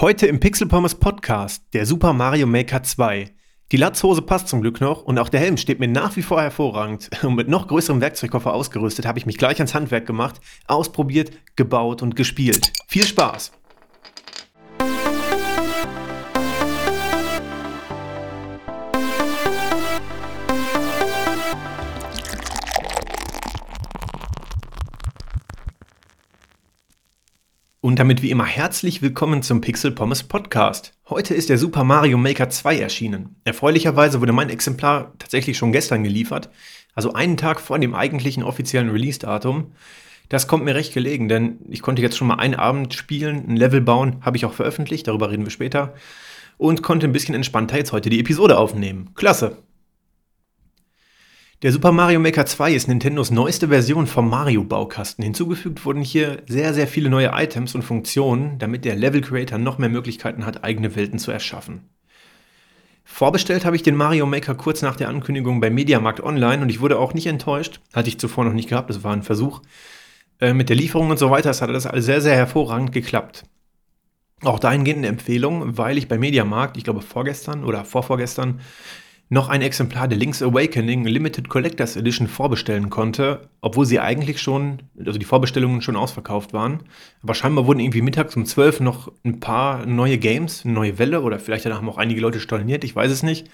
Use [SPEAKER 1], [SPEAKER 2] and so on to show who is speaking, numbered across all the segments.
[SPEAKER 1] Heute im Pixel Pommes Podcast der Super Mario Maker 2. Die Latzhose passt zum Glück noch und auch der Helm steht mir nach wie vor hervorragend. Und mit noch größerem Werkzeugkoffer ausgerüstet habe ich mich gleich ans Handwerk gemacht, ausprobiert, gebaut und gespielt. Viel Spaß! Und damit wie immer herzlich willkommen zum Pixel Pommes Podcast. Heute ist der Super Mario Maker 2 erschienen. Erfreulicherweise wurde mein Exemplar tatsächlich schon gestern geliefert, also einen Tag vor dem eigentlichen offiziellen Release-Datum. Das kommt mir recht gelegen, denn ich konnte jetzt schon mal einen Abend spielen, ein Level bauen, habe ich auch veröffentlicht, darüber reden wir später. Und konnte ein bisschen entspannter jetzt heute die Episode aufnehmen. Klasse! Der Super Mario Maker 2 ist Nintendos neueste Version vom Mario-Baukasten. Hinzugefügt wurden hier sehr, sehr viele neue Items und Funktionen, damit der Level Creator noch mehr Möglichkeiten hat, eigene Welten zu erschaffen. Vorbestellt habe ich den Mario Maker kurz nach der Ankündigung bei Mediamarkt Online und ich wurde auch nicht enttäuscht. Hatte ich zuvor noch nicht gehabt, das war ein Versuch. Äh, mit der Lieferung und so weiter, es hat das alles sehr, sehr hervorragend geklappt. Auch dahingehend eine Empfehlung, weil ich bei Mediamarkt, ich glaube vorgestern oder vorvorgestern, noch ein Exemplar der Link's Awakening Limited Collectors Edition vorbestellen konnte, obwohl sie eigentlich schon, also die Vorbestellungen schon ausverkauft waren. Aber scheinbar wurden irgendwie mittags um 12 noch ein paar neue Games, eine neue Welle oder vielleicht haben auch einige Leute storniert, ich weiß es nicht,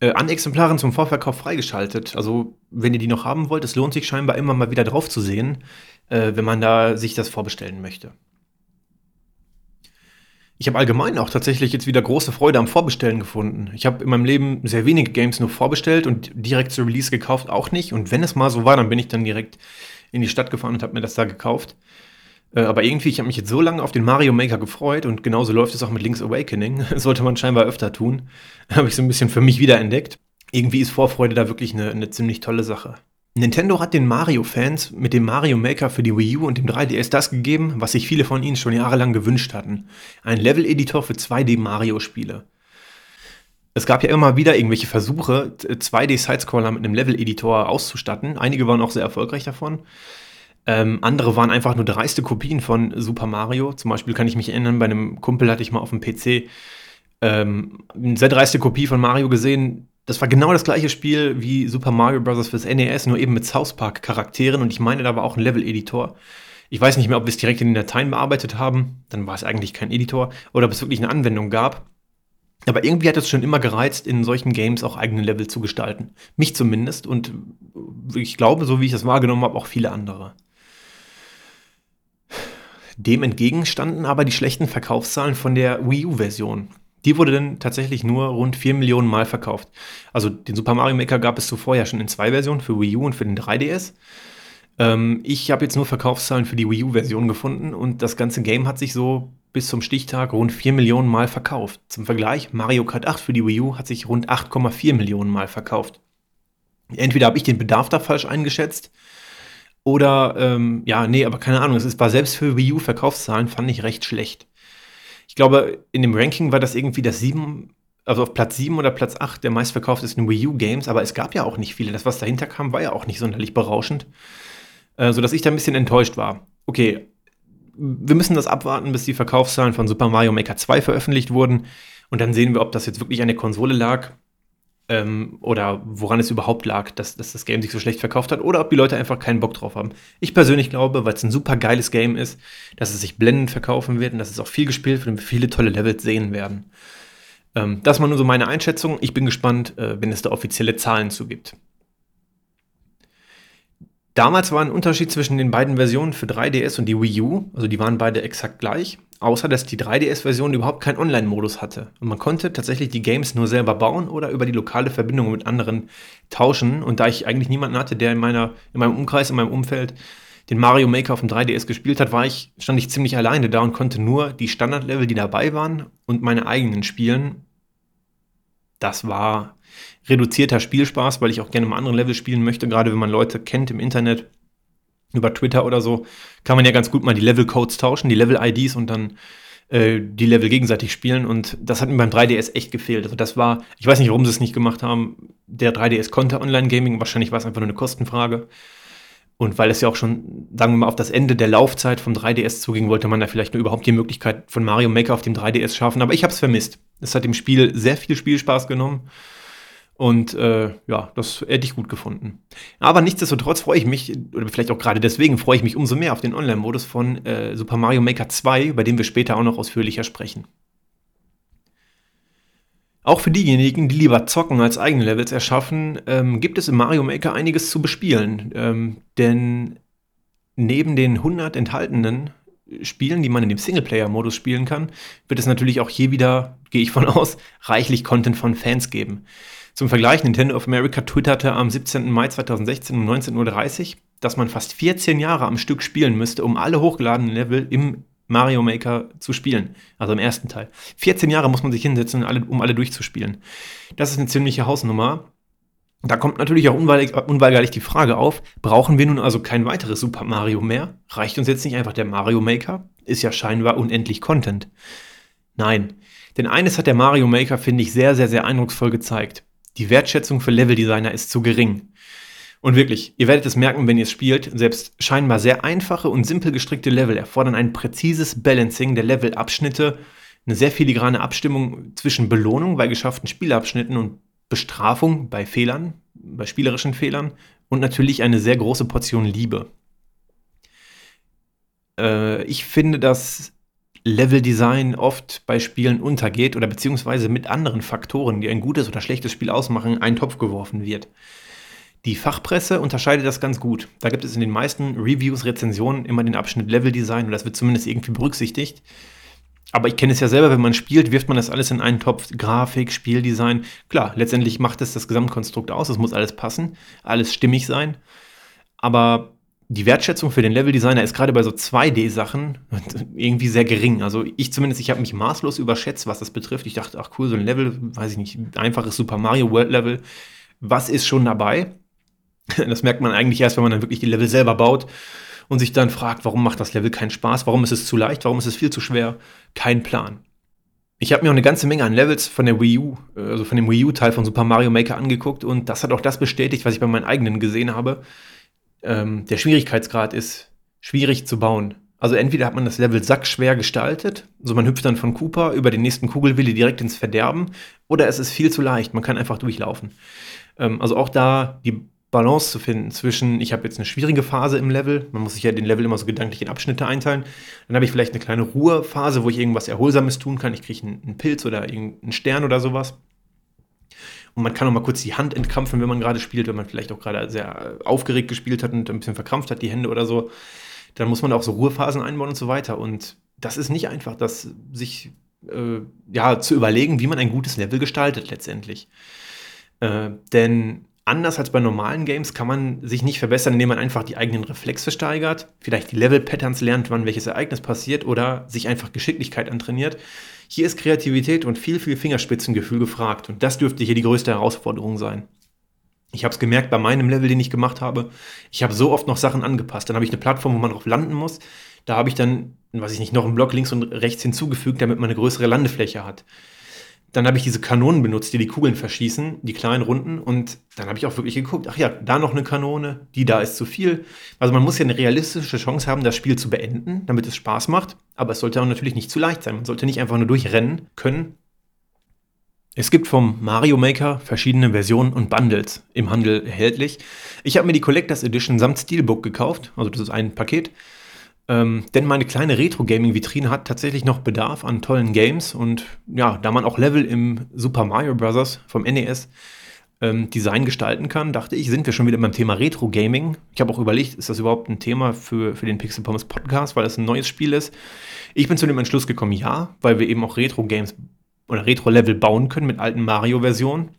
[SPEAKER 1] äh, an Exemplaren zum Vorverkauf freigeschaltet. Also wenn ihr die noch haben wollt, es lohnt sich scheinbar immer mal wieder drauf zu sehen, äh, wenn man da sich das vorbestellen möchte. Ich habe allgemein auch tatsächlich jetzt wieder große Freude am Vorbestellen gefunden. Ich habe in meinem Leben sehr wenige Games nur vorbestellt und direkt zur Release gekauft auch nicht. Und wenn es mal so war, dann bin ich dann direkt in die Stadt gefahren und habe mir das da gekauft. Äh, aber irgendwie, ich habe mich jetzt so lange auf den Mario Maker gefreut und genauso läuft es auch mit Link's Awakening. Das sollte man scheinbar öfter tun. Habe ich so ein bisschen für mich wiederentdeckt. Irgendwie ist Vorfreude da wirklich eine, eine ziemlich tolle Sache. Nintendo hat den Mario-Fans mit dem Mario Maker für die Wii U und dem 3DS das gegeben, was sich viele von ihnen schon jahrelang gewünscht hatten. Ein Level-Editor für 2D-Mario-Spiele. Es gab ja immer wieder irgendwelche Versuche, 2D-Sidescroller mit einem Level-Editor auszustatten. Einige waren auch sehr erfolgreich davon. Ähm, andere waren einfach nur dreiste Kopien von Super Mario. Zum Beispiel kann ich mich erinnern, bei einem Kumpel hatte ich mal auf dem PC ähm, eine sehr dreiste Kopie von Mario gesehen, das war genau das gleiche Spiel wie Super Mario Bros. fürs NES, nur eben mit South Park Charakteren und ich meine, da war auch ein Level-Editor. Ich weiß nicht mehr, ob wir es direkt in den Dateien bearbeitet haben, dann war es eigentlich kein Editor, oder ob es wirklich eine Anwendung gab. Aber irgendwie hat es schon immer gereizt, in solchen Games auch eigene Level zu gestalten. Mich zumindest und ich glaube, so wie ich das wahrgenommen habe, auch viele andere. Dem entgegen standen aber die schlechten Verkaufszahlen von der Wii U-Version. Die wurde dann tatsächlich nur rund 4 Millionen Mal verkauft. Also den Super Mario Maker gab es zuvor ja schon in zwei Versionen, für Wii U und für den 3DS. Ähm, ich habe jetzt nur Verkaufszahlen für die Wii U-Version gefunden und das ganze Game hat sich so bis zum Stichtag rund 4 Millionen Mal verkauft. Zum Vergleich, Mario Kart 8 für die Wii U hat sich rund 8,4 Millionen Mal verkauft. Entweder habe ich den Bedarf da falsch eingeschätzt oder, ähm, ja, nee, aber keine Ahnung, es war selbst für Wii U Verkaufszahlen fand ich recht schlecht ich glaube, in dem Ranking war das irgendwie das sieben, also auf Platz 7 oder Platz 8 der meistverkauftesten Wii U Games, aber es gab ja auch nicht viele. Das, was dahinter kam, war ja auch nicht sonderlich berauschend, äh, sodass ich da ein bisschen enttäuscht war. Okay, wir müssen das abwarten, bis die Verkaufszahlen von Super Mario Maker 2 veröffentlicht wurden und dann sehen wir, ob das jetzt wirklich an der Konsole lag ähm, oder woran es überhaupt lag, dass, dass, das Game sich so schlecht verkauft hat oder ob die Leute einfach keinen Bock drauf haben. Ich persönlich glaube, weil es ein super geiles Game ist, dass es sich blendend verkaufen wird und dass es auch viel gespielt wird und viele tolle Levels sehen werden. Ähm, das war nur so meine Einschätzung. Ich bin gespannt, äh, wenn es da offizielle Zahlen zu gibt. Damals war ein Unterschied zwischen den beiden Versionen für 3DS und die Wii U, also die waren beide exakt gleich, außer dass die 3DS-Version überhaupt keinen Online-Modus hatte. Und man konnte tatsächlich die Games nur selber bauen oder über die lokale Verbindung mit anderen tauschen. Und da ich eigentlich niemanden hatte, der in, meiner, in meinem Umkreis, in meinem Umfeld den Mario Maker auf dem 3DS gespielt hat, war ich, stand ich ziemlich alleine da und konnte nur die Standardlevel, die dabei waren, und meine eigenen spielen. Das war reduzierter Spielspaß, weil ich auch gerne mal andere Level spielen möchte, gerade wenn man Leute kennt im Internet, über Twitter oder so, kann man ja ganz gut mal die Level-Codes tauschen, die Level-IDs und dann äh, die Level gegenseitig spielen. Und das hat mir beim 3DS echt gefehlt. Also das war, ich weiß nicht, warum sie es nicht gemacht haben. Der 3DS konnte Online-Gaming, wahrscheinlich war es einfach nur eine Kostenfrage. Und weil es ja auch schon, sagen wir mal, auf das Ende der Laufzeit vom 3DS zuging, wollte man da vielleicht nur überhaupt die Möglichkeit von Mario Maker auf dem 3DS schaffen. Aber ich habe es vermisst. Es hat dem Spiel sehr viel Spielspaß genommen. Und äh, ja, das hätte ich gut gefunden. Aber nichtsdestotrotz freue ich mich, oder vielleicht auch gerade deswegen freue ich mich umso mehr auf den Online-Modus von äh, Super Mario Maker 2, über den wir später auch noch ausführlicher sprechen. Auch für diejenigen, die lieber zocken als eigene Levels erschaffen, ähm, gibt es im Mario Maker einiges zu bespielen. Ähm, denn neben den 100 enthaltenen Spielen, die man in dem Singleplayer-Modus spielen kann, wird es natürlich auch hier wieder, gehe ich von aus, reichlich Content von Fans geben. Zum Vergleich, Nintendo of America twitterte am 17. Mai 2016 um 19.30 Uhr, dass man fast 14 Jahre am Stück spielen müsste, um alle hochgeladenen Level im Mario Maker zu spielen. Also im ersten Teil. 14 Jahre muss man sich hinsetzen, um alle, durchzuspielen. Das ist eine ziemliche Hausnummer. Da kommt natürlich auch unweigerlich die Frage auf, brauchen wir nun also kein weiteres Super Mario mehr? Reicht uns jetzt nicht einfach der Mario Maker? Ist ja scheinbar unendlich Content. Nein, denn eines hat der Mario Maker, finde ich, sehr, sehr, sehr eindrucksvoll gezeigt. Die Wertschätzung für Leveldesigner ist zu gering. Und wirklich, ihr werdet es merken, wenn ihr es spielt, selbst scheinbar sehr einfache und simpel gestrickte Level erfordern ein präzises Balancing der Levelabschnitte, eine sehr filigrane Abstimmung zwischen Belohnung bei geschafften Spielabschnitten und Bestrafung bei Fehlern, bei spielerischen Fehlern und natürlich eine sehr große Portion Liebe. Äh, ich finde, dass Leveldesign oft bei Spielen untergeht oder beziehungsweise mit anderen Faktoren, die ein gutes oder schlechtes Spiel ausmachen, einen Topf geworfen wird. Die Fachpresse unterscheidet das ganz gut. Da gibt es in den meisten Reviews, Rezensionen immer den Abschnitt Level Design und das wird zumindest irgendwie berücksichtigt. Aber ich kenne es ja selber, wenn man spielt, wirft man das alles in einen Topf. Grafik, Spieldesign. Klar, letztendlich macht es das Gesamtkonstrukt aus. Es muss alles passen, alles stimmig sein. Aber die Wertschätzung für den Leveldesigner ist gerade bei so 2D-Sachen irgendwie sehr gering. Also ich zumindest, ich habe mich maßlos überschätzt, was das betrifft. Ich dachte, ach cool, so ein Level, weiß ich nicht, einfaches Super Mario World Level. Was ist schon dabei? Das merkt man eigentlich erst, wenn man dann wirklich die Level selber baut und sich dann fragt, warum macht das Level keinen Spaß? Warum ist es zu leicht? Warum ist es viel zu schwer? Kein Plan. Ich habe mir auch eine ganze Menge an Levels von der Wii U, also von dem Wii U-Teil von Super Mario Maker angeguckt und das hat auch das bestätigt, was ich bei meinen eigenen gesehen habe. Ähm, der Schwierigkeitsgrad ist schwierig zu bauen. Also entweder hat man das Level sackschwer gestaltet, so man hüpft dann von Cooper über den nächsten Kugelwille direkt ins Verderben, oder es ist viel zu leicht, man kann einfach durchlaufen. Ähm, also auch da die Balance zu finden zwischen, ich habe jetzt eine schwierige Phase im Level, man muss sich ja den Level immer so gedanklich in Abschnitte einteilen, dann habe ich vielleicht eine kleine Ruhephase, wo ich irgendwas Erholsames tun kann, ich kriege einen, einen Pilz oder irgendeinen Stern oder sowas. Und man kann auch mal kurz die Hand entkrampfen, wenn man gerade spielt, wenn man vielleicht auch gerade sehr aufgeregt gespielt hat und ein bisschen verkrampft hat, die Hände oder so. Dann muss man auch so Ruhephasen einbauen und so weiter. Und das ist nicht einfach, das sich äh, ja, zu überlegen, wie man ein gutes Level gestaltet letztendlich. Äh, denn anders als bei normalen Games kann man sich nicht verbessern, indem man einfach die eigenen Reflexe steigert, vielleicht die Level-Patterns lernt, wann welches Ereignis passiert oder sich einfach Geschicklichkeit antrainiert. Hier ist Kreativität und viel, viel Fingerspitzengefühl gefragt und das dürfte hier die größte Herausforderung sein. Ich habe es gemerkt bei meinem Level, den ich gemacht habe. Ich habe so oft noch Sachen angepasst. Dann habe ich eine Plattform, wo man drauf landen muss. Da habe ich dann, weiß ich nicht, noch einen Block links und rechts hinzugefügt, damit man eine größere Landefläche hat. Dann habe ich diese Kanonen benutzt, die die Kugeln verschießen, die kleinen Runden. Und dann habe ich auch wirklich geguckt, ach ja, da noch eine Kanone, die da ist zu viel. Also man muss ja eine realistische Chance haben, das Spiel zu beenden, damit es Spaß macht. Aber es sollte auch natürlich nicht zu leicht sein. Man sollte nicht einfach nur durchrennen können. Es gibt vom Mario Maker verschiedene Versionen und Bundles im Handel erhältlich. Ich habe mir die Collectors Edition samt Steelbook gekauft, also das ist ein Paket. Ähm, denn meine kleine Retro-Gaming-Vitrine hat tatsächlich noch Bedarf an tollen Games und ja, da man auch Level im Super Mario Bros. vom NES ähm, Design gestalten kann, dachte ich, sind wir schon wieder beim Thema Retro-Gaming. Ich habe auch überlegt, ist das überhaupt ein Thema für, für den Pixel Pommes Podcast, weil es ein neues Spiel ist. Ich bin zu dem Entschluss gekommen, ja, weil wir eben auch Retro-Games oder Retro-Level bauen können mit alten Mario-Versionen.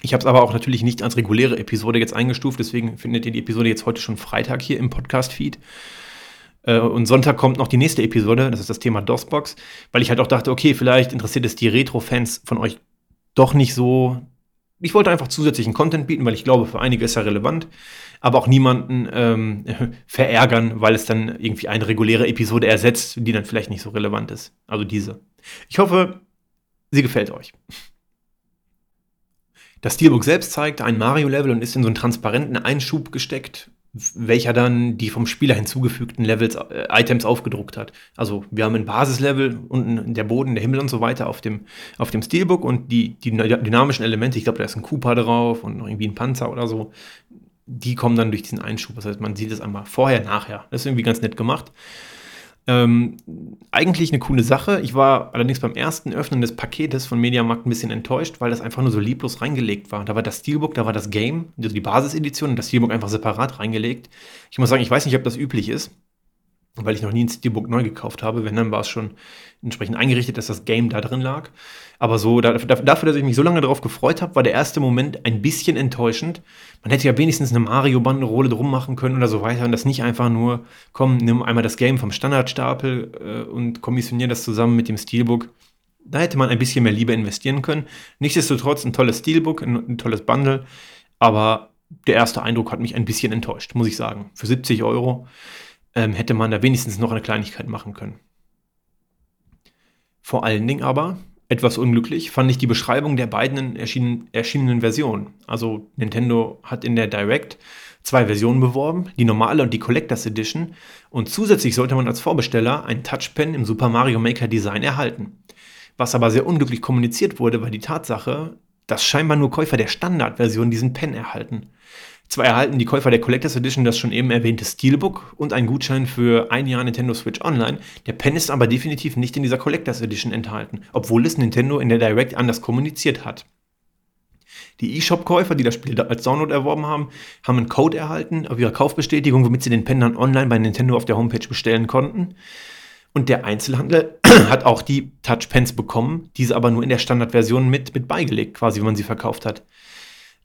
[SPEAKER 1] Ich habe es aber auch natürlich nicht als reguläre Episode jetzt eingestuft, deswegen findet ihr die Episode jetzt heute schon Freitag hier im Podcast-Feed. Äh, und Sonntag kommt noch die nächste Episode, das ist das Thema DOSBox, weil ich halt auch dachte, okay, vielleicht interessiert es die Retro-Fans von euch doch nicht so. Ich wollte einfach zusätzlichen Content bieten, weil ich glaube, für einige ist er relevant, aber auch niemanden ähm, verärgern, weil es dann irgendwie eine reguläre Episode ersetzt, die dann vielleicht nicht so relevant ist. Also diese. Ich hoffe, sie gefällt euch. Das Steelbook selbst zeigt ein Mario-Level und ist in so einen transparenten Einschub gesteckt welcher dann die vom Spieler hinzugefügten Levels, äh, Items aufgedruckt hat. Also wir haben ein Basislevel, unten der Boden, der Himmel und so weiter auf dem, auf dem Steelbook und die, die dynamischen Elemente, ich glaube, da ist ein Cooper drauf und noch irgendwie ein Panzer oder so, die kommen dann durch diesen Einschub. Das heißt, man sieht es einmal vorher, nachher. Das ist irgendwie ganz nett gemacht. Ähm, eigentlich eine coole Sache. Ich war allerdings beim ersten Öffnen des Paketes von Mediamarkt ein bisschen enttäuscht, weil das einfach nur so lieblos reingelegt war. Da war das Steelbook, da war das Game, also die Basisedition und das Steelbook einfach separat reingelegt. Ich muss sagen, ich weiß nicht, ob das üblich ist weil ich noch nie ein Steelbook neu gekauft habe. Wenn, dann war es schon entsprechend eingerichtet, dass das Game da drin lag. Aber so, dafür, dass ich mich so lange darauf gefreut habe, war der erste Moment ein bisschen enttäuschend. Man hätte ja wenigstens eine Mario-Bandenrolle drum machen können oder so weiter und das nicht einfach nur, komm, nimm einmal das Game vom Standardstapel äh, und kommissionier das zusammen mit dem Steelbook. Da hätte man ein bisschen mehr Liebe investieren können. Nichtsdestotrotz ein tolles Steelbook, ein, ein tolles Bundle, aber der erste Eindruck hat mich ein bisschen enttäuscht, muss ich sagen. Für 70 Euro ähm, hätte man da wenigstens noch eine Kleinigkeit machen können. Vor allen Dingen aber, etwas unglücklich, fand ich die Beschreibung der beiden erschienen, erschienenen Versionen. Also Nintendo hat in der Direct zwei Versionen beworben, die normale und die Collectors Edition. Und zusätzlich sollte man als Vorbesteller ein Touchpen im Super Mario Maker Design erhalten. Was aber sehr unglücklich kommuniziert wurde, war die Tatsache, dass scheinbar nur Käufer der Standardversion diesen Pen erhalten. Zwar erhalten die Käufer der Collectors Edition das schon eben erwähnte Steelbook und einen Gutschein für ein Jahr Nintendo Switch Online. Der Pen ist aber definitiv nicht in dieser Collectors Edition enthalten, obwohl es Nintendo in der Direct anders kommuniziert hat. Die eShop-Käufer, die das Spiel als Download erworben haben, haben einen Code erhalten auf ihrer Kaufbestätigung, womit sie den Pen dann online bei Nintendo auf der Homepage bestellen konnten. Und der Einzelhandel hat auch die Touchpens bekommen, diese aber nur in der Standardversion mit, mit beigelegt, quasi, wenn man sie verkauft hat.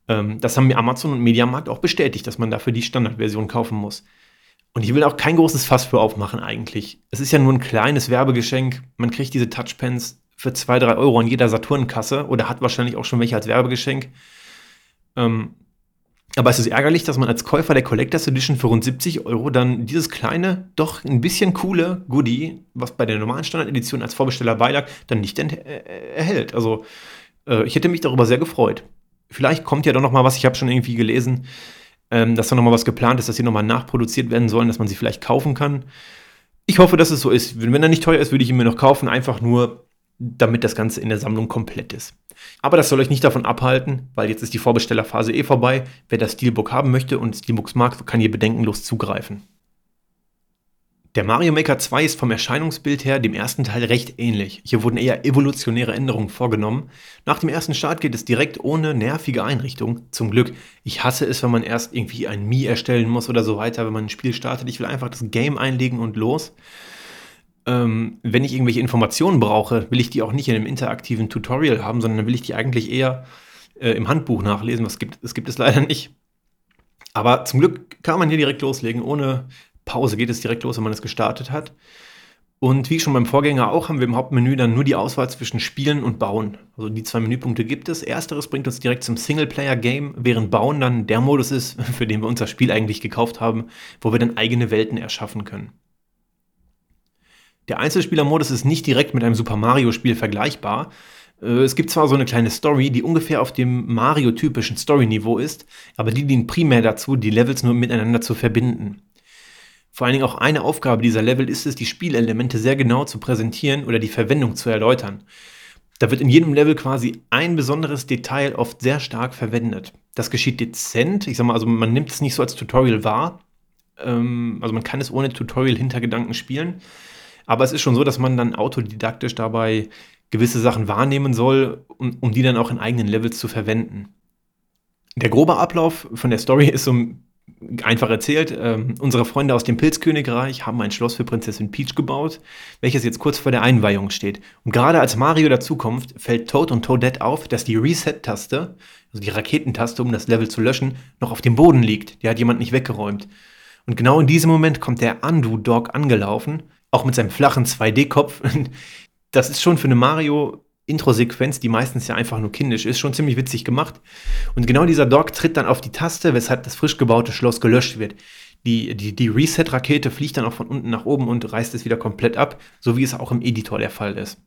[SPEAKER 1] Ähm, das haben mir Amazon und Mediamarkt auch bestätigt, dass man dafür die Standardversion kaufen muss. Und ich will auch kein großes Fass für aufmachen eigentlich. Es ist ja nur ein kleines Werbegeschenk. Man kriegt diese Touchpens für 2, 3 Euro an jeder Saturn-Kasse oder hat wahrscheinlich auch schon welche als Werbegeschenk. Ähm, aber es ist ärgerlich, dass man als Käufer der Collectors Edition für rund 70 Euro dann dieses kleine, doch ein bisschen coole Goodie, was bei der normalen Standard-Edition als Vorbesteller beilag, dann nicht äh, erhält. Also äh, ich hätte mich darüber sehr gefreut vielleicht kommt ja doch noch mal was. Ich habe schon irgendwie gelesen, ähm, dass da noch mal was geplant ist, dass sie noch mal nachproduziert werden sollen, dass man sie vielleicht kaufen kann. Ich hoffe, dass es so ist. Wenn, er nicht teuer ist, würde ich ihn mir noch kaufen, einfach nur, damit das Ganze in der Sammlung komplett ist. Aber das soll euch nicht davon abhalten, weil jetzt ist die Vorbestellerphase eh vorbei. Wer das Steelbook haben möchte und Steelbooks mag, kann hier bedenkenlos zugreifen. Der Mario Maker 2 ist vom Erscheinungsbild her dem ersten Teil recht ähnlich. Hier wurden eher evolutionäre Änderungen vorgenommen. Nach dem ersten Start geht es direkt ohne nervige Einrichtung. Zum Glück. Ich hasse es, wenn man erst irgendwie ein Mii erstellen muss oder so weiter, wenn man ein Spiel startet. Ich will einfach das Game einlegen und los. Ähm, wenn ich irgendwelche Informationen brauche, will ich die auch nicht in einem interaktiven Tutorial haben, sondern dann will ich die eigentlich eher äh, im Handbuch nachlesen. Was gibt, das gibt es leider nicht. Aber zum Glück kann man hier direkt loslegen, ohne Pause geht es direkt los, wenn man es gestartet hat. Und wie schon beim Vorgänger auch, haben wir im Hauptmenü dann nur die Auswahl zwischen Spielen und Bauen. Also die zwei Menüpunkte gibt es. Ersteres bringt uns direkt zum Singleplayer-Game, während Bauen dann der Modus ist, für den wir uns das Spiel eigentlich gekauft haben, wo wir dann eigene Welten erschaffen können. Der Einzelspieler-Modus ist nicht direkt mit einem Super Mario-Spiel vergleichbar. Äh, es gibt zwar so eine kleine Story, die ungefähr auf dem Mario-typischen Story-Niveau ist, aber die dient primär dazu, die Levels nur miteinander zu verbinden. Vor allen Dingen auch eine Aufgabe dieser Level ist es, die Spielelemente sehr genau zu präsentieren oder die Verwendung zu erläutern. Da wird in jedem Level quasi ein besonderes Detail oft sehr stark verwendet. Das geschieht dezent. Ich sag mal, also man nimmt es nicht so als Tutorial wahr. Ähm, also man kann es ohne Tutorial-Hintergedanken spielen. Aber es ist schon so, dass man dann autodidaktisch dabei gewisse Sachen wahrnehmen soll, um, um die dann auch in eigenen Levels zu verwenden. Der grobe Ablauf von der Story ist so einfach erzählt, ähm, unsere Freunde aus dem Pilzkönigreich haben ein Schloss für Prinzessin Peach gebaut, welches jetzt kurz vor der Einweihung steht. Und gerade als Mario dazukommt, fällt Toad und Toadette auf, dass die Reset-Taste, also die Raketentaste, um das Level zu löschen, noch auf dem Boden liegt. Die hat jemand nicht weggeräumt. Und genau in diesem Moment kommt der Undo-Dog angelaufen, auch mit seinem flachen 2D-Kopf. Das ist schon für eine Mario Intro-Sequenz, die meistens ja einfach nur kindisch ist, schon ziemlich witzig gemacht. Und genau dieser Dog tritt dann auf die Taste, weshalb das frisch gebaute Schloss gelöscht wird. Die, die, die Reset-Rakete fliegt dann auch von unten nach oben und reißt es wieder komplett ab, so wie es auch im Editor der Fall ist.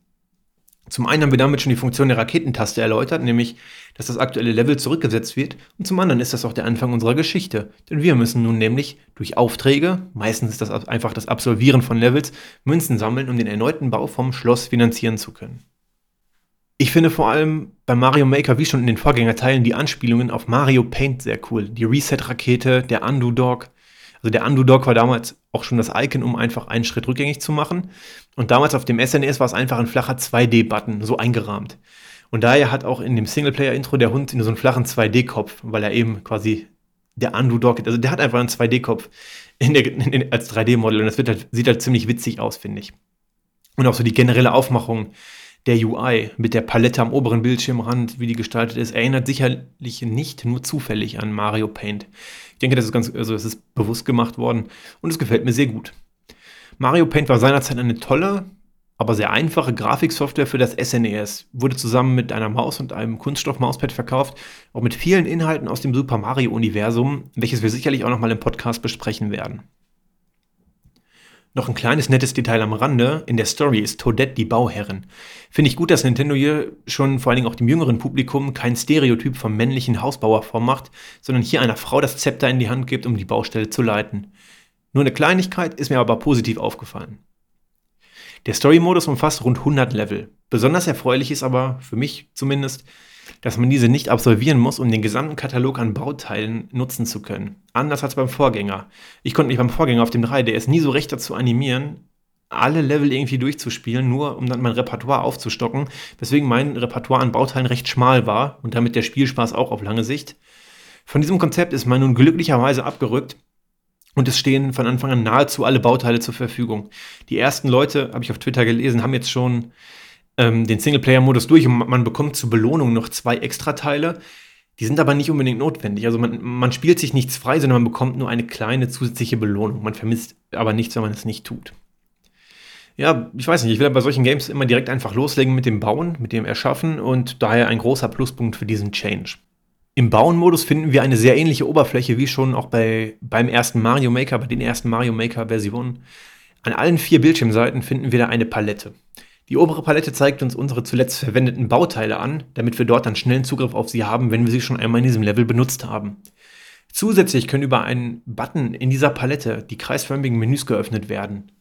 [SPEAKER 1] Zum einen haben wir damit schon die Funktion der Raketentaste erläutert, nämlich, dass das aktuelle Level zurückgesetzt wird. Und zum anderen ist das auch der Anfang unserer Geschichte. Denn wir müssen nun nämlich durch Aufträge, meistens ist das einfach das Absolvieren von Levels, Münzen sammeln, um den erneuten Bau vom Schloss finanzieren zu können. Ich finde vor allem bei Mario Maker, wie schon in den Vorgängerteilen, die Anspielungen auf Mario Paint sehr cool. Die Reset-Rakete, der Undo-Dog, also der Undo-Dog war damals auch schon das Icon, um einfach einen Schritt rückgängig zu machen. Und damals auf dem SNES e war es einfach ein flacher 2D-Button, so eingerahmt. Und daher hat auch in dem Singleplayer-Intro der Hund so einen flachen 2D-Kopf, weil er eben quasi der Undo-Dog, also der hat einfach einen 2D-Kopf als 3D-Model und das halt, sieht halt ziemlich witzig aus, finde ich. Und auch so die generelle Aufmachung der UI mit der Palette am oberen Bildschirmrand, wie die gestaltet ist, erinnert sicherlich nicht nur zufällig an Mario Paint. Ich denke, das ist ganz, also es ist bewusst gemacht worden und es gefällt mir sehr gut. Mario Paint war seinerzeit eine tolle, aber sehr einfache Grafiksoftware für das SNES. E Wurde zusammen mit einer Maus und einem Kunststoff-Mauspad verkauft, auch mit vielen Inhalten aus dem Super Mario-Universum, welches wir sicherlich auch nochmal im Podcast besprechen werden. Noch ein kleines nettes Detail am Rande. In der Story ist Toadette die Bauherrin. Finde ich gut, dass Nintendo hier schon vor allen Dingen auch dem jüngeren Publikum kein Stereotyp vom männlichen Hausbauer vormacht, sondern hier einer Frau das Zepter in die Hand gibt, um die Baustelle zu leiten. Nur eine Kleinigkeit ist mir aber positiv aufgefallen. Der Story-Modus umfasst rund 100 Level. Besonders erfreulich ist aber, für mich zumindest, dass man diese nicht absolvieren muss, um den gesamten Katalog an Bauteilen nutzen zu können. Anders als beim Vorgänger. Ich konnte mich beim Vorgänger auf dem 3DS nie so recht dazu animieren, alle Level irgendwie durchzuspielen, nur um dann mein Repertoire aufzustocken, weswegen mein Repertoire an Bauteilen recht schmal war und damit der Spielspaß auch auf lange Sicht. Von diesem Konzept ist man nun glücklicherweise abgerückt und es stehen von Anfang an nahezu alle Bauteile zur Verfügung. Die ersten Leute, habe ich auf Twitter gelesen, haben jetzt schon ähm, den Singleplayer-Modus durch und man bekommt zur Belohnung noch zwei Extrateile. Die sind aber nicht unbedingt notwendig. Also man, man spielt sich nichts frei, sondern man bekommt nur eine kleine zusätzliche Belohnung. Man vermisst aber nichts, wenn man es nicht tut. Ja, ich weiß nicht, ich will bei solchen Games immer direkt einfach loslegen mit dem Bauen, mit dem Erschaffen und daher ein großer Pluspunkt für diesen Change. Im Bauen-Modus finden wir eine sehr ähnliche Oberfläche wie schon auch bei, beim ersten Mario Maker, bei den ersten Mario Maker-Versionen. An allen vier Bildschirmseiten finden wir da eine Palette. Die obere Palette zeigt uns unsere zuletzt verwendeten Bauteile an, damit wir dort dann schnellen Zugriff auf sie haben, wenn wir sie schon einmal in diesem Level benutzt haben. Zusätzlich können über einen Button in dieser Palette die kreisförmigen Menüs geöffnet werden,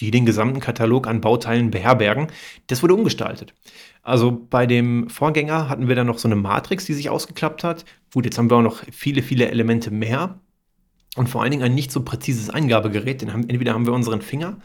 [SPEAKER 1] die den gesamten Katalog an Bauteilen beherbergen. Das wurde umgestaltet. Also bei dem Vorgänger hatten wir dann noch so eine Matrix, die sich ausgeklappt hat. Gut, jetzt haben wir auch noch viele, viele Elemente mehr. Und vor allen Dingen ein nicht so präzises Eingabegerät. Denn entweder haben wir unseren Finger,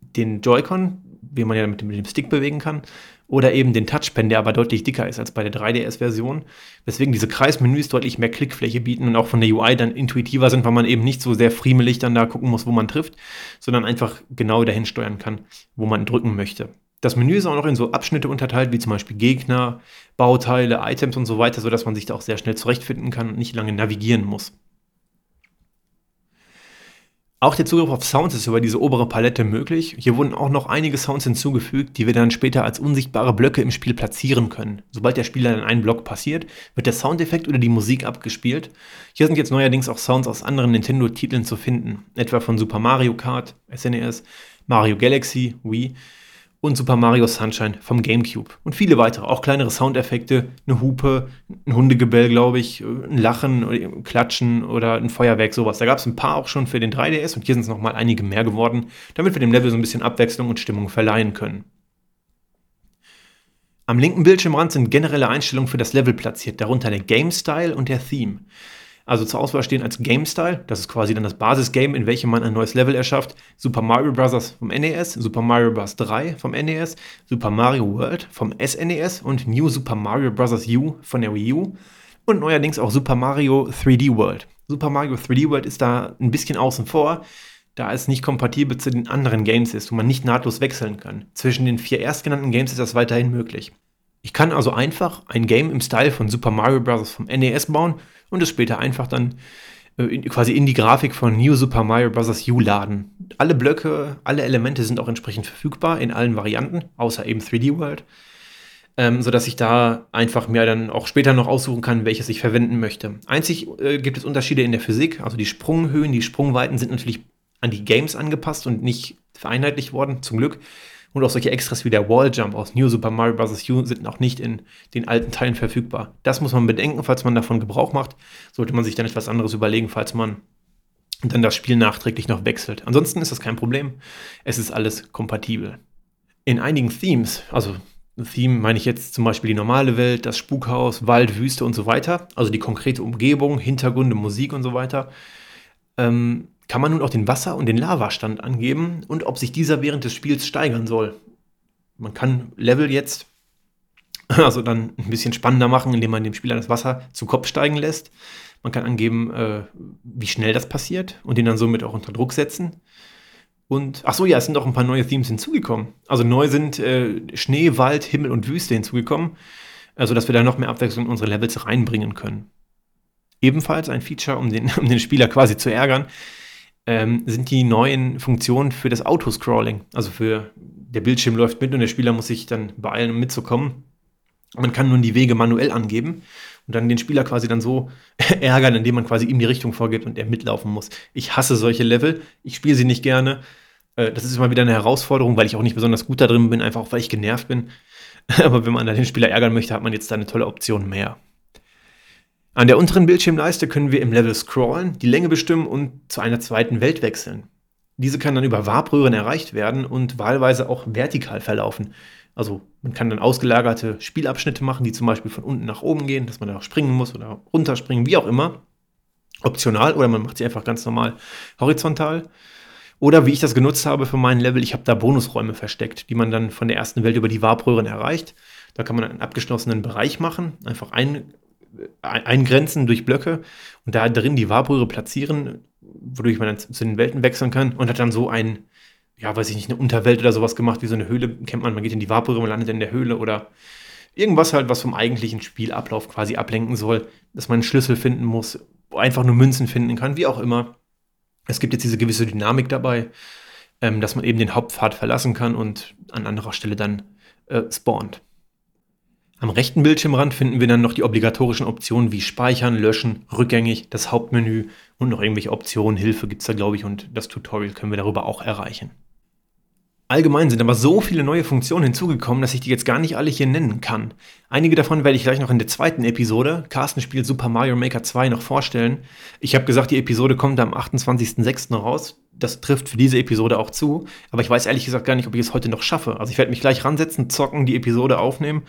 [SPEAKER 1] den Joy-Con, wie man ja mit dem, mit dem Stick bewegen kann, oder eben den Touchpen, der aber deutlich dicker ist als bei der 3DS-Version, weswegen diese Kreismenüs deutlich mehr Klickfläche bieten und auch von der UI dann intuitiver sind, weil man eben nicht so sehr friemelig dann da gucken muss, wo man trifft, sondern einfach genau dahin steuern kann, wo man drücken möchte. Das Menü ist auch noch in so Abschnitte unterteilt, wie zum Beispiel Gegner, Bauteile, Items und so weiter, sodass man sich da auch sehr schnell zurechtfinden kann und nicht lange navigieren muss. Auch der Zugriff auf Sounds ist über diese obere Palette möglich. Hier wurden auch noch einige Sounds hinzugefügt, die wir dann später als unsichtbare Blöcke im Spiel platzieren können. Sobald der Spieler in einen Block passiert, wird der Soundeffekt oder die Musik abgespielt. Hier sind jetzt neuerdings auch Sounds aus anderen Nintendo-Titeln zu finden, etwa von Super Mario Kart, SNES, e Mario Galaxy, Wii und Super Mario Sunshine vom GameCube. Und viele weitere, auch kleinere Soundeffekte, eine Hupe, ein Hundegebell, glaube ich, ein Lachen, ein Klatschen oder ein Feuerwerk, sowas. Da gab es ein paar auch schon für den 3DS und hier sind es nochmal einige mehr geworden, damit wir dem Level so ein bisschen Abwechslung und Stimmung verleihen können. Am linken Bildschirmrand sind generelle Einstellungen für das Level platziert, darunter der Game Style und der Theme. Also zur Auswahl stehen als Game Style, das ist quasi dann das Basisgame, in welchem man ein neues Level erschafft, Super Mario Bros. vom NES, Super Mario Bros. 3 vom NES, Super Mario World vom SNES und New Super Mario Bros. U von der Wii U und neuerdings auch Super Mario 3D World. Super Mario 3D World ist da ein bisschen außen vor, da es nicht kompatibel zu den anderen Games ist und man nicht nahtlos wechseln kann. Zwischen den vier erstgenannten Games ist das weiterhin möglich. Ich kann also einfach ein Game im Style von Super Mario Bros. vom NES bauen und es später einfach dann äh, quasi in die Grafik von New Super Mario Bros. U laden. Alle Blöcke, alle Elemente sind auch entsprechend verfügbar in allen Varianten, außer eben 3D World. Ähm, sodass ich da einfach mir dann auch später noch aussuchen kann, welches ich verwenden möchte. Einzig äh, gibt es Unterschiede in der Physik, also die Sprunghöhen, die Sprungweiten sind natürlich an die Games angepasst und nicht vereinheitlicht worden, zum Glück. Und auch solche Extras wie der Wall Jump aus New Super Mario Bros. U sind noch nicht in den alten Teilen verfügbar. Das muss man bedenken, falls man davon Gebrauch macht. Sollte man sich dann etwas anderes überlegen, falls man dann das Spiel nachträglich noch wechselt. Ansonsten ist das kein Problem. Es ist alles kompatibel. In einigen Themes, also Theme meine ich jetzt zum Beispiel die normale Welt, das Spukhaus, Wald, Wüste und so weiter, also die konkrete Umgebung, Hintergründe, Musik und so weiter, ähm, kann man nun auch den Wasser- und den Lavastand angeben und ob sich dieser während des Spiels steigern soll. Man kann Level jetzt also dann ein bisschen spannender machen, indem man dem Spieler das Wasser zu Kopf steigen lässt. Man kann angeben, äh, wie schnell das passiert und ihn dann somit auch unter Druck setzen. Und ach so, ja, es sind auch ein paar neue Themes hinzugekommen. Also neu sind äh, Schnee, Wald, Himmel und Wüste hinzugekommen, also dass wir da noch mehr Abwechslung in unsere Levels reinbringen können. Ebenfalls ein Feature, um den, um den Spieler quasi zu ärgern, ähm, sind die neuen Funktionen für das Autoscrolling. Also für der Bildschirm läuft mit und der Spieler muss sich dann beeilen, um mitzukommen. Man kann nun die Wege manuell angeben und dann den Spieler quasi dann so ärgern, indem man quasi ihm die Richtung vorgibt und er mitlaufen muss. Ich hasse solche Level, ich spiele sie nicht gerne. Äh, das ist immer wieder eine Herausforderung, weil ich auch nicht besonders gut da drin bin, einfach auch weil ich genervt bin. Aber wenn man dann den Spieler ärgern möchte, hat man jetzt da eine tolle Option mehr. An der unteren Bildschirmleiste können wir im Level scrollen, die Länge bestimmen und zu einer zweiten Welt wechseln. Diese kann dann über Warpröhren erreicht werden und wahlweise auch vertikal verlaufen. Also man kann dann ausgelagerte Spielabschnitte machen, die zum Beispiel von unten nach oben gehen, dass man da auch springen muss oder runterspringen, wie auch immer. Optional oder man macht sie einfach ganz normal horizontal. Oder wie ich das genutzt habe für meinen Level, ich habe da Bonusräume versteckt, die man dann von der ersten Welt über die Warpröhren erreicht. Da kann man einen abgeschlossenen Bereich machen, einfach ein, eingrenzen durch Blöcke und da drin die Warbrühre platzieren, wodurch man dann zu den Welten wechseln kann und hat dann so ein, ja, weiß ich nicht, eine Unterwelt oder sowas gemacht, wie so eine Höhle, kennt man, man geht in die Warbrühre, man landet in der Höhle oder irgendwas halt, was vom eigentlichen Spielablauf quasi ablenken soll, dass man einen Schlüssel finden muss, einfach nur Münzen finden kann, wie auch immer. Es gibt jetzt diese gewisse Dynamik dabei, ähm, dass man eben den Hauptpfad verlassen kann und an anderer Stelle dann äh, spawnt. Am rechten Bildschirmrand finden wir dann noch die obligatorischen Optionen wie Speichern, Löschen, Rückgängig, das Hauptmenü und noch irgendwelche Optionen. Hilfe gibt es da, glaube ich, und das Tutorial können wir darüber auch erreichen. Allgemein sind aber so viele neue Funktionen hinzugekommen, dass ich die jetzt gar nicht alle hier nennen kann. Einige davon werde ich gleich noch in der zweiten Episode, Carsten spielt Super Mario Maker 2, noch vorstellen. Ich habe gesagt, die Episode kommt am 28.06. raus. Das trifft für diese Episode auch zu. Aber ich weiß ehrlich gesagt gar nicht, ob ich es heute noch schaffe. Also ich werde mich gleich ransetzen, zocken, die Episode aufnehmen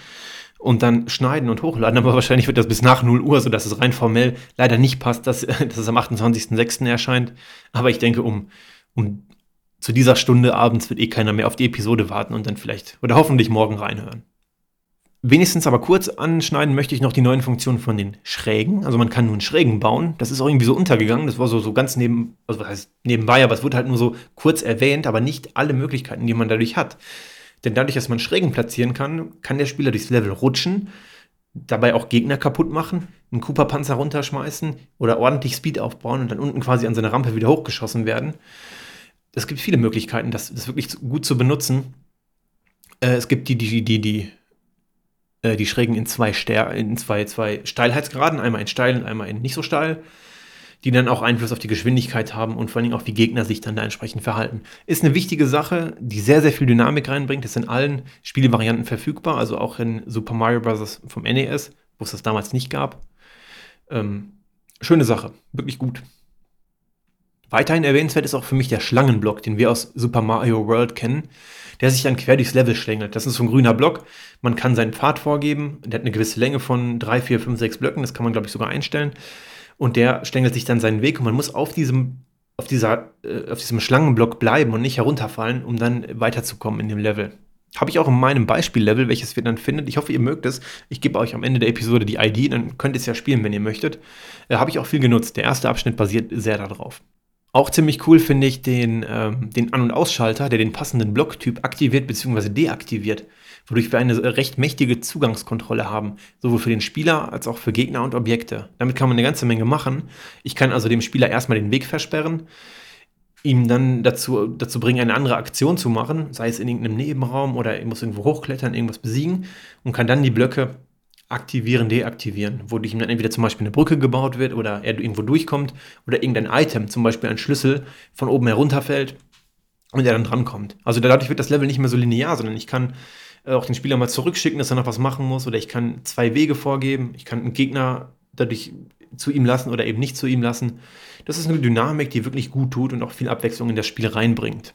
[SPEAKER 1] und dann schneiden und hochladen. Aber wahrscheinlich wird das bis nach 0 Uhr, sodass es rein formell leider nicht passt, dass, dass es am 28.06. erscheint. Aber ich denke, um, um zu dieser Stunde abends wird eh keiner mehr auf die Episode warten und dann vielleicht oder hoffentlich morgen reinhören. Wenigstens aber kurz anschneiden möchte ich noch die neuen Funktionen von den Schrägen. Also man kann nun Schrägen bauen. Das ist auch irgendwie so untergegangen. Das war so, so ganz neben, also was heißt nebenbei, aber es wurde halt nur so kurz erwähnt, aber nicht alle Möglichkeiten, die man dadurch hat. Denn dadurch, dass man Schrägen platzieren kann, kann der Spieler durchs Level rutschen, dabei auch Gegner kaputt machen, einen Cooper-Panzer runterschmeißen oder ordentlich Speed aufbauen und dann unten quasi an seine Rampe wieder hochgeschossen werden. Es gibt viele Möglichkeiten, das, das wirklich gut zu benutzen. Äh, es gibt die, die, die, die, äh, die Schrägen in zwei, Ster in zwei, zwei Steilheitsgraden, einmal in steil und einmal in nicht so steil die dann auch Einfluss auf die Geschwindigkeit haben und vor allem auch, wie Gegner sich dann da entsprechend verhalten. Ist eine wichtige Sache, die sehr, sehr viel Dynamik reinbringt. Ist in allen Spielvarianten verfügbar, also auch in Super Mario Bros. vom NES, wo es das damals nicht gab. Ähm, schöne Sache, wirklich gut. Weiterhin erwähnenswert ist auch für mich der Schlangenblock, den wir aus Super Mario World kennen, der sich dann quer durchs Level schlängelt. Das ist so ein grüner Block. Man kann seinen Pfad vorgeben. Der hat eine gewisse Länge von 3, 4, 5, 6 Blöcken. Das kann man, glaube ich, sogar einstellen und der stängelt sich dann seinen Weg und man muss auf diesem, auf dieser, äh, auf diesem Schlangenblock bleiben und nicht herunterfallen, um dann weiterzukommen in dem Level. Habe ich auch in meinem Beispiellevel, welches wir dann findet. Ich hoffe, ihr mögt es. Ich gebe euch am Ende der Episode die ID, dann könnt ihr es ja spielen, wenn ihr möchtet. Äh, Habe ich auch viel genutzt. Der erste Abschnitt basiert sehr darauf. Auch ziemlich cool finde ich den, ähm, den An- und Ausschalter, der den passenden Blocktyp aktiviert bzw. deaktiviert wodurch wir eine recht mächtige Zugangskontrolle haben, sowohl für den Spieler als auch für Gegner und Objekte. Damit kann man eine ganze Menge machen. Ich kann also dem Spieler erstmal den Weg versperren, ihm dann dazu, dazu bringen, eine andere Aktion zu machen, sei es in irgendeinem Nebenraum oder er muss irgendwo hochklettern, irgendwas besiegen und kann dann die Blöcke aktivieren, deaktivieren, wodurch ihm dann entweder zum Beispiel eine Brücke gebaut wird oder er irgendwo durchkommt oder irgendein Item, zum Beispiel ein Schlüssel, von oben herunterfällt und er dann drankommt. Also dadurch wird das Level nicht mehr so linear, sondern ich kann äh, auch den Spieler mal zurückschicken, dass er noch was machen muss, oder ich kann zwei Wege vorgeben, ich kann einen Gegner dadurch zu ihm lassen oder eben nicht zu ihm lassen. Das ist eine Dynamik, die wirklich gut tut und auch viel Abwechslung in das Spiel reinbringt.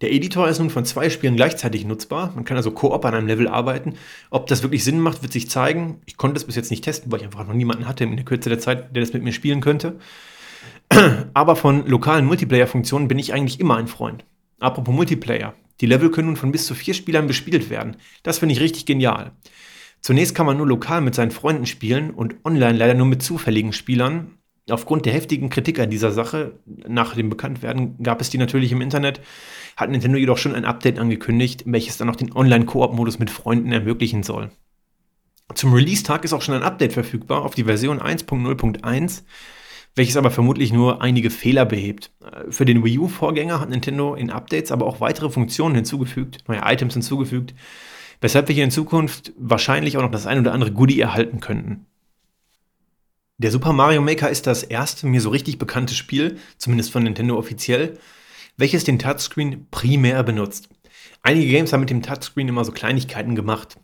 [SPEAKER 1] Der Editor ist nun von zwei Spielen gleichzeitig nutzbar. Man kann also Koop an einem Level arbeiten. Ob das wirklich Sinn macht, wird sich zeigen. Ich konnte es bis jetzt nicht testen, weil ich einfach noch niemanden hatte in der Kürze der Zeit, der das mit mir spielen könnte. Aber von lokalen Multiplayer-Funktionen bin ich eigentlich immer ein Freund. Apropos Multiplayer. Die Level können nun von bis zu vier Spielern bespielt werden. Das finde ich richtig genial. Zunächst kann man nur lokal mit seinen Freunden spielen und online leider nur mit zufälligen Spielern. Aufgrund der heftigen Kritik an dieser Sache, nach dem Bekanntwerden, gab es die natürlich im Internet, hat Nintendo jedoch schon ein Update angekündigt, welches dann auch den Online-Koop-Modus mit Freunden ermöglichen soll. Zum Release-Tag ist auch schon ein Update verfügbar auf die Version 1.0.1 welches aber vermutlich nur einige Fehler behebt. Für den Wii U-Vorgänger hat Nintendo in Updates aber auch weitere Funktionen hinzugefügt, neue Items hinzugefügt, weshalb wir hier in Zukunft wahrscheinlich auch noch das ein oder andere Goodie erhalten könnten. Der Super Mario Maker ist das erste mir so richtig bekannte Spiel, zumindest von Nintendo offiziell, welches den Touchscreen primär benutzt. Einige Games haben mit dem Touchscreen immer so Kleinigkeiten gemacht.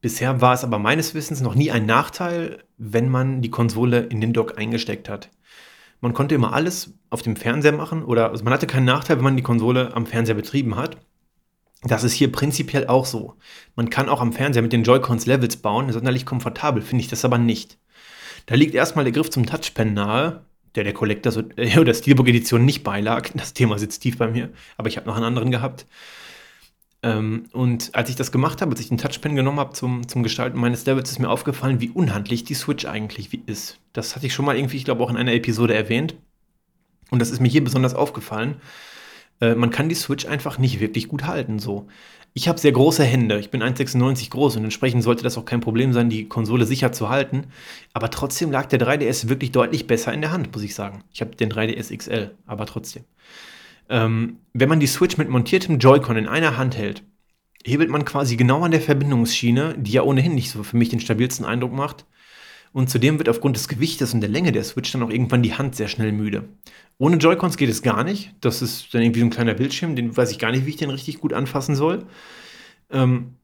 [SPEAKER 1] Bisher war es aber meines Wissens noch nie ein Nachteil, wenn man die Konsole in den Dock eingesteckt hat. Man konnte immer alles auf dem Fernseher machen oder also man hatte keinen Nachteil, wenn man die Konsole am Fernseher betrieben hat. Das ist hier prinzipiell auch so. Man kann auch am Fernseher mit den Joy-Cons Levels bauen, sonderlich komfortabel finde ich das aber nicht. Da liegt erstmal der Griff zum Touchpen nahe, der der Collectors äh, oder Steelbook Edition nicht beilag. Das Thema sitzt tief bei mir, aber ich habe noch einen anderen gehabt. Ähm, und als ich das gemacht habe, als ich den Touchpen genommen habe zum, zum Gestalten meines Levels, ist mir aufgefallen, wie unhandlich die Switch eigentlich ist. Das hatte ich schon mal irgendwie, ich glaube, auch in einer Episode erwähnt. Und das ist mir hier besonders aufgefallen. Äh, man kann die Switch einfach nicht wirklich gut halten. So. Ich habe sehr große Hände. Ich bin 1,96 groß und entsprechend sollte das auch kein Problem sein, die Konsole sicher zu halten. Aber trotzdem lag der 3DS wirklich deutlich besser in der Hand, muss ich sagen. Ich habe den 3DS XL, aber trotzdem. Ähm, wenn man die Switch mit montiertem Joy-Con in einer Hand hält, hebelt man quasi genau an der Verbindungsschiene, die ja ohnehin nicht so für mich den stabilsten Eindruck macht. Und zudem wird aufgrund des Gewichtes und der Länge der Switch dann auch irgendwann die Hand sehr schnell müde. Ohne Joy-Cons geht es gar nicht. Das ist dann irgendwie so ein kleiner Bildschirm, den weiß ich gar nicht, wie ich den richtig gut anfassen soll. Ähm,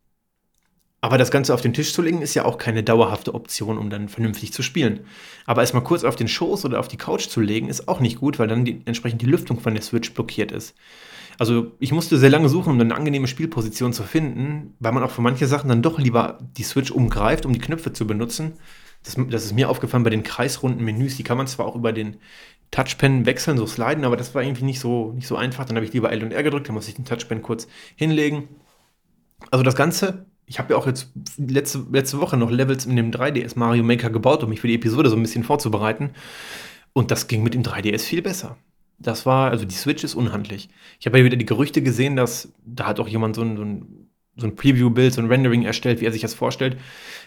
[SPEAKER 1] aber das Ganze auf den Tisch zu legen, ist ja auch keine dauerhafte Option, um dann vernünftig zu spielen. Aber erstmal kurz auf den Schoß oder auf die Couch zu legen, ist auch nicht gut, weil dann die, entsprechend die Lüftung von der Switch blockiert ist. Also ich musste sehr lange suchen, um eine angenehme Spielposition zu finden, weil man auch für manche Sachen dann doch lieber die Switch umgreift, um die Knöpfe zu benutzen. Das, das ist mir aufgefallen bei den kreisrunden Menüs. Die kann man zwar auch über den Touchpen wechseln, so sliden, aber das war irgendwie nicht so, nicht so einfach. Dann habe ich lieber L und R gedrückt, dann muss ich den Touchpen kurz hinlegen. Also das Ganze ich habe ja auch jetzt letzte, letzte Woche noch Levels in dem 3DS Mario Maker gebaut, um mich für die Episode so ein bisschen vorzubereiten. Und das ging mit dem 3DS viel besser. Das war, also die Switch ist unhandlich. Ich habe ja wieder die Gerüchte gesehen, dass da hat auch jemand so ein, so ein, so ein Preview-Bild, so ein Rendering erstellt, wie er sich das vorstellt,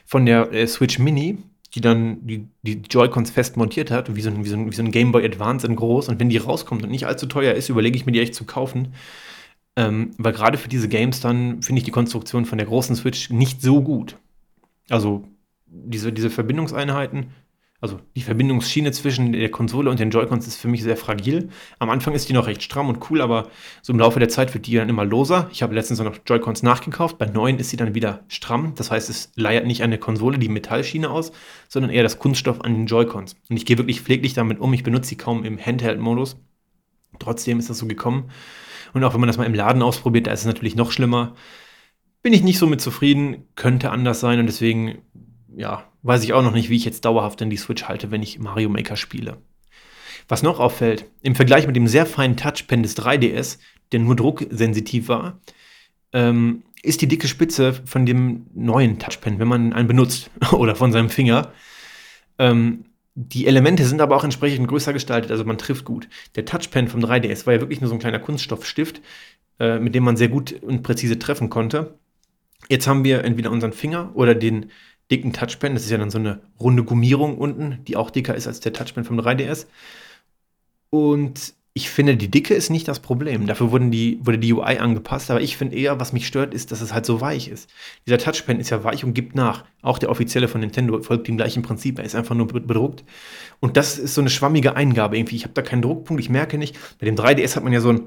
[SPEAKER 1] von der äh, Switch Mini, die dann die, die Joy-Cons fest montiert hat, wie so, ein, wie, so ein, wie so ein Game Boy Advance in groß. Und wenn die rauskommt und nicht allzu teuer ist, überlege ich mir die echt zu kaufen. Ähm, weil gerade für diese Games dann finde ich die Konstruktion von der großen Switch nicht so gut. Also diese, diese Verbindungseinheiten, also die Verbindungsschiene zwischen der Konsole und den Joy-Cons ist für mich sehr fragil. Am Anfang ist die noch recht stramm und cool, aber so im Laufe der Zeit wird die dann immer loser. Ich habe letztens noch Joy-Cons nachgekauft. Bei neuen ist sie dann wieder stramm. Das heißt, es leiert nicht eine Konsole die Metallschiene aus, sondern eher das Kunststoff an den Joy-Cons. Und ich gehe wirklich pfleglich damit um. Ich benutze sie kaum im Handheld-Modus. Trotzdem ist das so gekommen. Und auch wenn man das mal im Laden ausprobiert, da ist es natürlich noch schlimmer. Bin ich nicht so mit zufrieden, könnte anders sein und deswegen, ja, weiß ich auch noch nicht, wie ich jetzt dauerhaft in die Switch halte, wenn ich Mario Maker spiele. Was noch auffällt, im Vergleich mit dem sehr feinen Touchpen des 3DS, der nur drucksensitiv war, ähm, ist die dicke Spitze von dem neuen Touchpen, wenn man einen benutzt oder von seinem Finger, ähm, die Elemente sind aber auch entsprechend größer gestaltet, also man trifft gut. Der Touchpen vom 3DS war ja wirklich nur so ein kleiner Kunststoffstift, äh, mit dem man sehr gut und präzise treffen konnte. Jetzt haben wir entweder unseren Finger oder den dicken Touchpen. Das ist ja dann so eine runde Gummierung unten, die auch dicker ist als der Touchpen vom 3DS. Und ich finde, die Dicke ist nicht das Problem. Dafür wurden die, wurde die UI angepasst. Aber ich finde eher, was mich stört, ist, dass es halt so weich ist. Dieser Touchpen ist ja weich und gibt nach. Auch der offizielle von Nintendo folgt dem gleichen Prinzip. Er ist einfach nur bedruckt. Und das ist so eine schwammige Eingabe irgendwie. Ich habe da keinen Druckpunkt, ich merke nicht. Bei dem 3DS hat man ja so ein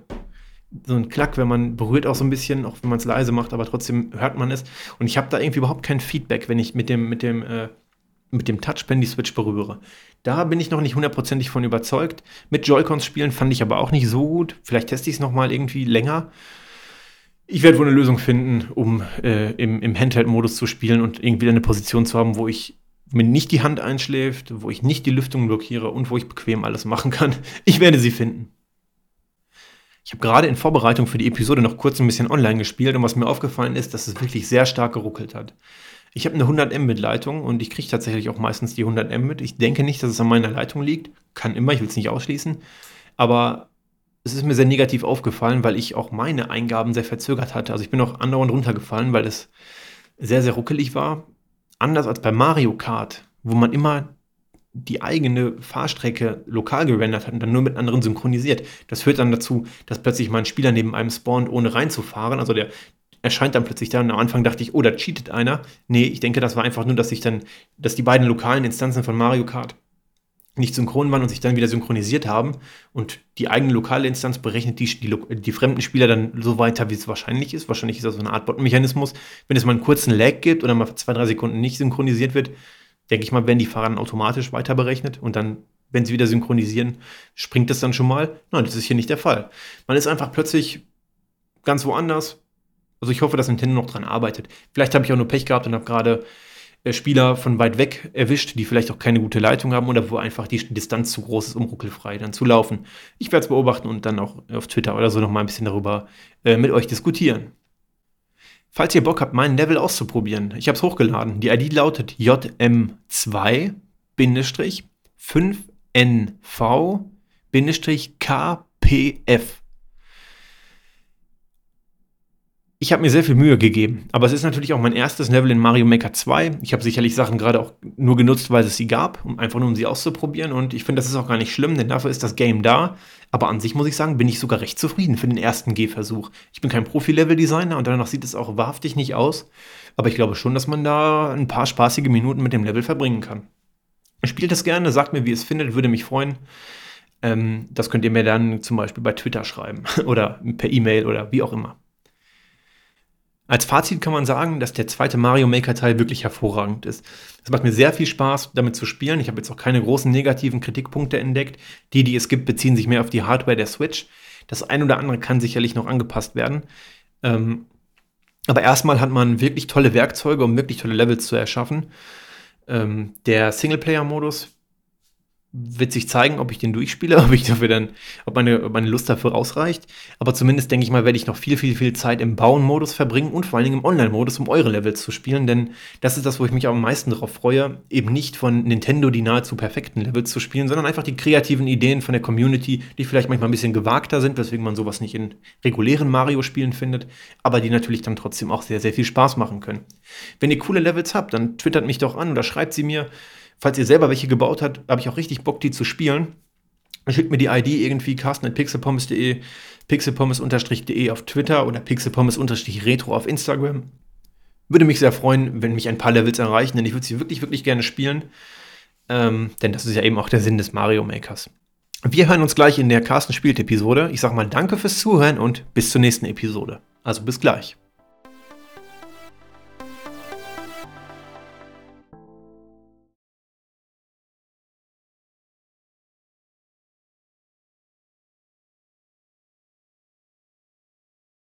[SPEAKER 1] so ein Klack, wenn man berührt auch so ein bisschen, auch wenn man es leise macht, aber trotzdem hört man es. Und ich habe da irgendwie überhaupt kein Feedback, wenn ich mit dem, mit dem äh, mit dem Touchpen die Switch berühre. Da bin ich noch nicht hundertprozentig von überzeugt. Mit Joy-Cons spielen fand ich aber auch nicht so gut. Vielleicht teste ich es nochmal irgendwie länger. Ich werde wohl eine Lösung finden, um äh, im, im Handheld-Modus zu spielen und irgendwie eine Position zu haben, wo ich mir nicht die Hand einschläft, wo ich nicht die Lüftung blockiere und wo ich bequem alles machen kann. Ich werde sie finden. Ich habe gerade in Vorbereitung für die Episode noch kurz ein bisschen online gespielt und was mir aufgefallen ist, dass es wirklich sehr stark geruckelt hat. Ich habe eine 100 Mbit-Leitung und ich kriege tatsächlich auch meistens die 100 Mbit. Ich denke nicht, dass es an meiner Leitung liegt. Kann immer, ich will es nicht ausschließen. Aber es ist mir sehr negativ aufgefallen, weil ich auch meine Eingaben sehr verzögert hatte. Also ich bin auch andauernd runtergefallen, weil es sehr, sehr ruckelig war. Anders als bei Mario Kart, wo man immer die eigene Fahrstrecke lokal gerendert hat und dann nur mit anderen synchronisiert. Das führt dann dazu, dass plötzlich mal ein Spieler neben einem spawnt, ohne reinzufahren. Also der, erscheint dann plötzlich da und am Anfang dachte ich, oh, da cheatet einer. Nee, ich denke, das war einfach nur, dass sich dann, dass die beiden lokalen Instanzen von Mario Kart nicht synchron waren und sich dann wieder synchronisiert haben und die eigene lokale Instanz berechnet die, die, die fremden Spieler dann so weiter, wie es wahrscheinlich ist. Wahrscheinlich ist das so eine Art Bot-Mechanismus. Wenn es mal einen kurzen Lag gibt oder mal zwei, drei Sekunden nicht synchronisiert wird, denke ich mal, werden die Fahrer dann automatisch weiter berechnet und dann, wenn sie wieder synchronisieren, springt das dann schon mal. Nein, das ist hier nicht der Fall. Man ist einfach plötzlich ganz woanders, also ich hoffe, dass Nintendo noch dran arbeitet. Vielleicht habe ich auch nur Pech gehabt und habe gerade äh, Spieler von weit weg erwischt, die vielleicht auch keine gute Leitung haben oder wo einfach die Distanz zu groß ist, um ruckelfrei dann zu laufen. Ich werde es beobachten und dann auch auf Twitter oder so noch mal ein bisschen darüber äh, mit euch diskutieren. Falls ihr Bock habt, meinen Level auszuprobieren, ich habe es hochgeladen. Die ID lautet JM2-5NV-KPF. Ich habe mir sehr viel Mühe gegeben, aber es ist natürlich auch mein erstes Level in Mario Maker 2. Ich habe sicherlich Sachen gerade auch nur genutzt, weil es sie gab, um einfach nur um sie auszuprobieren und ich finde, das ist auch gar nicht schlimm, denn dafür ist das Game da. Aber an sich muss ich sagen, bin ich sogar recht zufrieden für den ersten Gehversuch. Ich bin kein Profi-Level-Designer und danach sieht es auch wahrhaftig nicht aus, aber ich glaube schon, dass man da ein paar spaßige Minuten mit dem Level verbringen kann. Spielt das gerne, sagt mir, wie ihr es findet, würde mich freuen. Ähm, das könnt ihr mir dann zum Beispiel bei Twitter schreiben oder per E-Mail oder wie auch immer. Als Fazit kann man sagen, dass der zweite Mario Maker Teil wirklich hervorragend ist. Es macht mir sehr viel Spaß, damit zu spielen. Ich habe jetzt auch keine großen negativen Kritikpunkte entdeckt. Die, die es gibt, beziehen sich mehr auf die Hardware der Switch. Das ein oder andere kann sicherlich noch angepasst werden. Ähm, aber erstmal hat man wirklich tolle Werkzeuge, um wirklich tolle Levels zu erschaffen. Ähm, der Singleplayer-Modus wird sich zeigen, ob ich den durchspiele, ob ich dafür dann, ob meine, meine Lust dafür ausreicht. Aber zumindest denke ich mal, werde ich noch viel, viel, viel Zeit im Bauen-Modus verbringen und vor allen Dingen im Online-Modus, um eure Levels zu spielen, denn das ist das, wo ich mich am meisten darauf freue, eben nicht von Nintendo die nahezu perfekten Levels zu spielen, sondern einfach die kreativen Ideen von der Community, die vielleicht manchmal ein bisschen gewagter sind, weswegen man sowas nicht in regulären Mario-Spielen findet, aber die natürlich dann trotzdem auch sehr, sehr viel Spaß machen können. Wenn ihr coole Levels habt, dann twittert mich doch an oder schreibt sie mir. Falls ihr selber welche gebaut habt, habe ich auch richtig Bock, die zu spielen. Schickt mir die ID irgendwie carsten.pixelpommes.de, pixelpommes-de auf Twitter oder pixelpommes-retro auf Instagram. Würde mich sehr freuen, wenn mich ein paar Levels erreichen, denn ich würde sie wirklich, wirklich gerne spielen. Ähm, denn das ist ja eben auch der Sinn des Mario Makers. Wir hören uns gleich in der Carsten spielt Episode. Ich sage mal danke fürs Zuhören und bis zur nächsten Episode. Also bis gleich.